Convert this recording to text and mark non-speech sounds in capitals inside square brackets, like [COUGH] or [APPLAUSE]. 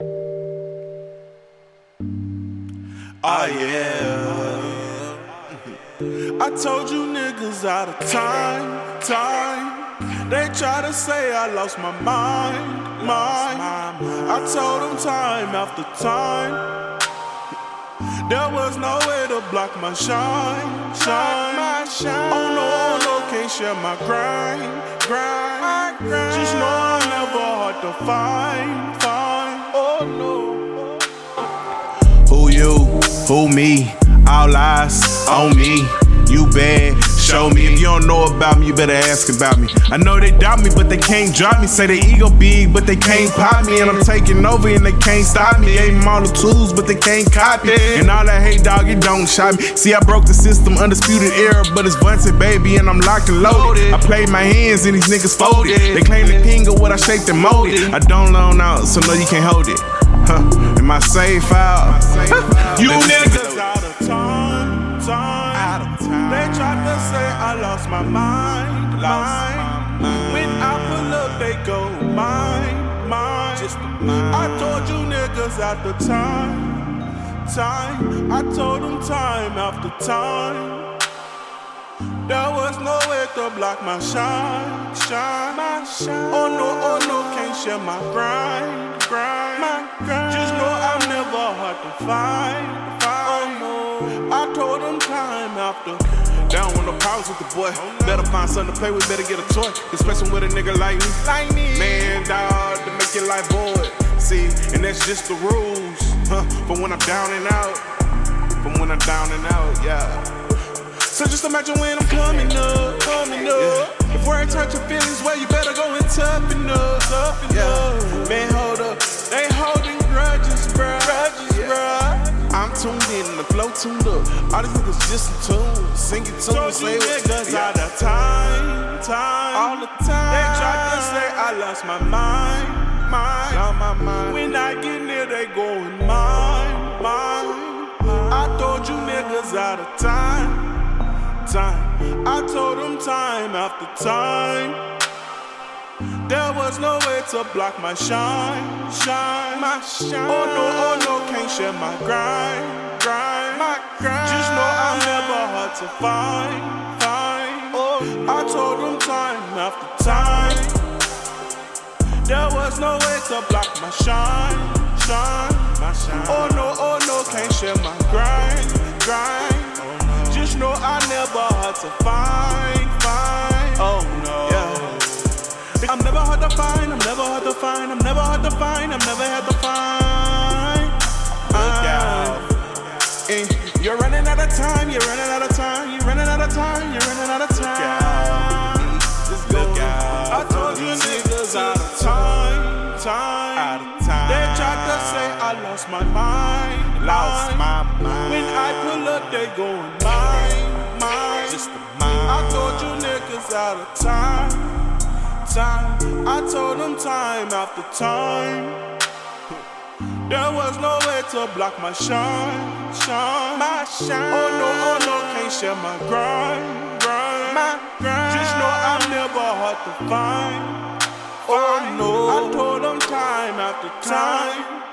Oh yeah. I told you niggas out of time, time. They try to say I lost my mind, mind. I told them time after time. There was no way to block my shine, shine. Oh no, oh no, can't share my grind, grind. Just know I'm never hard to find, find. Who me? All eyes on me. You bad, show me. If you don't know about me, you better ask about me. I know they doubt me, but they can't drop me. Say they ego big, but they can't pop me. And I'm taking over and they can't stop me. Gave them all the tools, but they can't copy. And all that hate dog, it don't shot me. See, I broke the system, undisputed era, but it's Bunty, baby, and I'm locked and loaded. I played my hands and these niggas folded. They claim the king of what I shaped and molded. I don't loan out, so no, you can't hold it. Huh. In my safe out. [LAUGHS] You niggas out of time, time. They tried to say I lost my mind, mind. When I pull up, they go mine, mine. I told you niggas at the time, time. I told them time after time. There was no way to block my shine, shine, my shine. Oh no, oh no, can't share my grind, grind, hard to find, find. Oh no, I told them time after. Down on the pause with the boy. Better find something to play with, better get a toy. Especially with a nigga like me. Like me. Man, dog, to make your life void. See, and that's just the rules. Huh? From when I'm down and out. From when I'm down and out, yeah. So just imagine when I'm coming up, coming up. If words hurt your feelings, well, you better go and toughen up, toughen Yeah. up. Man, All these niggas just in tune. Singing tunes, Told say you niggas yeah. out of time, time. All the time. They try to say I lost my mind, mind. Lost my mind. When I get near, they going mine, mine. I told you niggas out of time, time. I told them time after time. There was no way to block my shine, shine, my shine. Oh no, oh no, can't share my grind, grind. Just know I'm never hard to find, find. Oh, I told them time after time. There was no way to block my shine, shine, my shine. Oh no, oh no, can't share my grind, grind. Just know I never hard to find, find. Oh no, yeah. I'm never hard to find, I'm never hard to find, I'm never hard to find, I'm out of time, you're running out of time, you're running out of time, you're running out of time. Just look out. I told you niggas out of time, time. Out of time. They tried to say I lost my mind, Lost my mind. When I pull up, they going mine, mine. Just the mind. I told you niggas out of time, time. I told them time after time. There was no way to block my shine, shine, my shine. Oh no, oh no, can't share my grind, grind, my grind. Just know I'm never hard to find. Oh no, I told them time after time.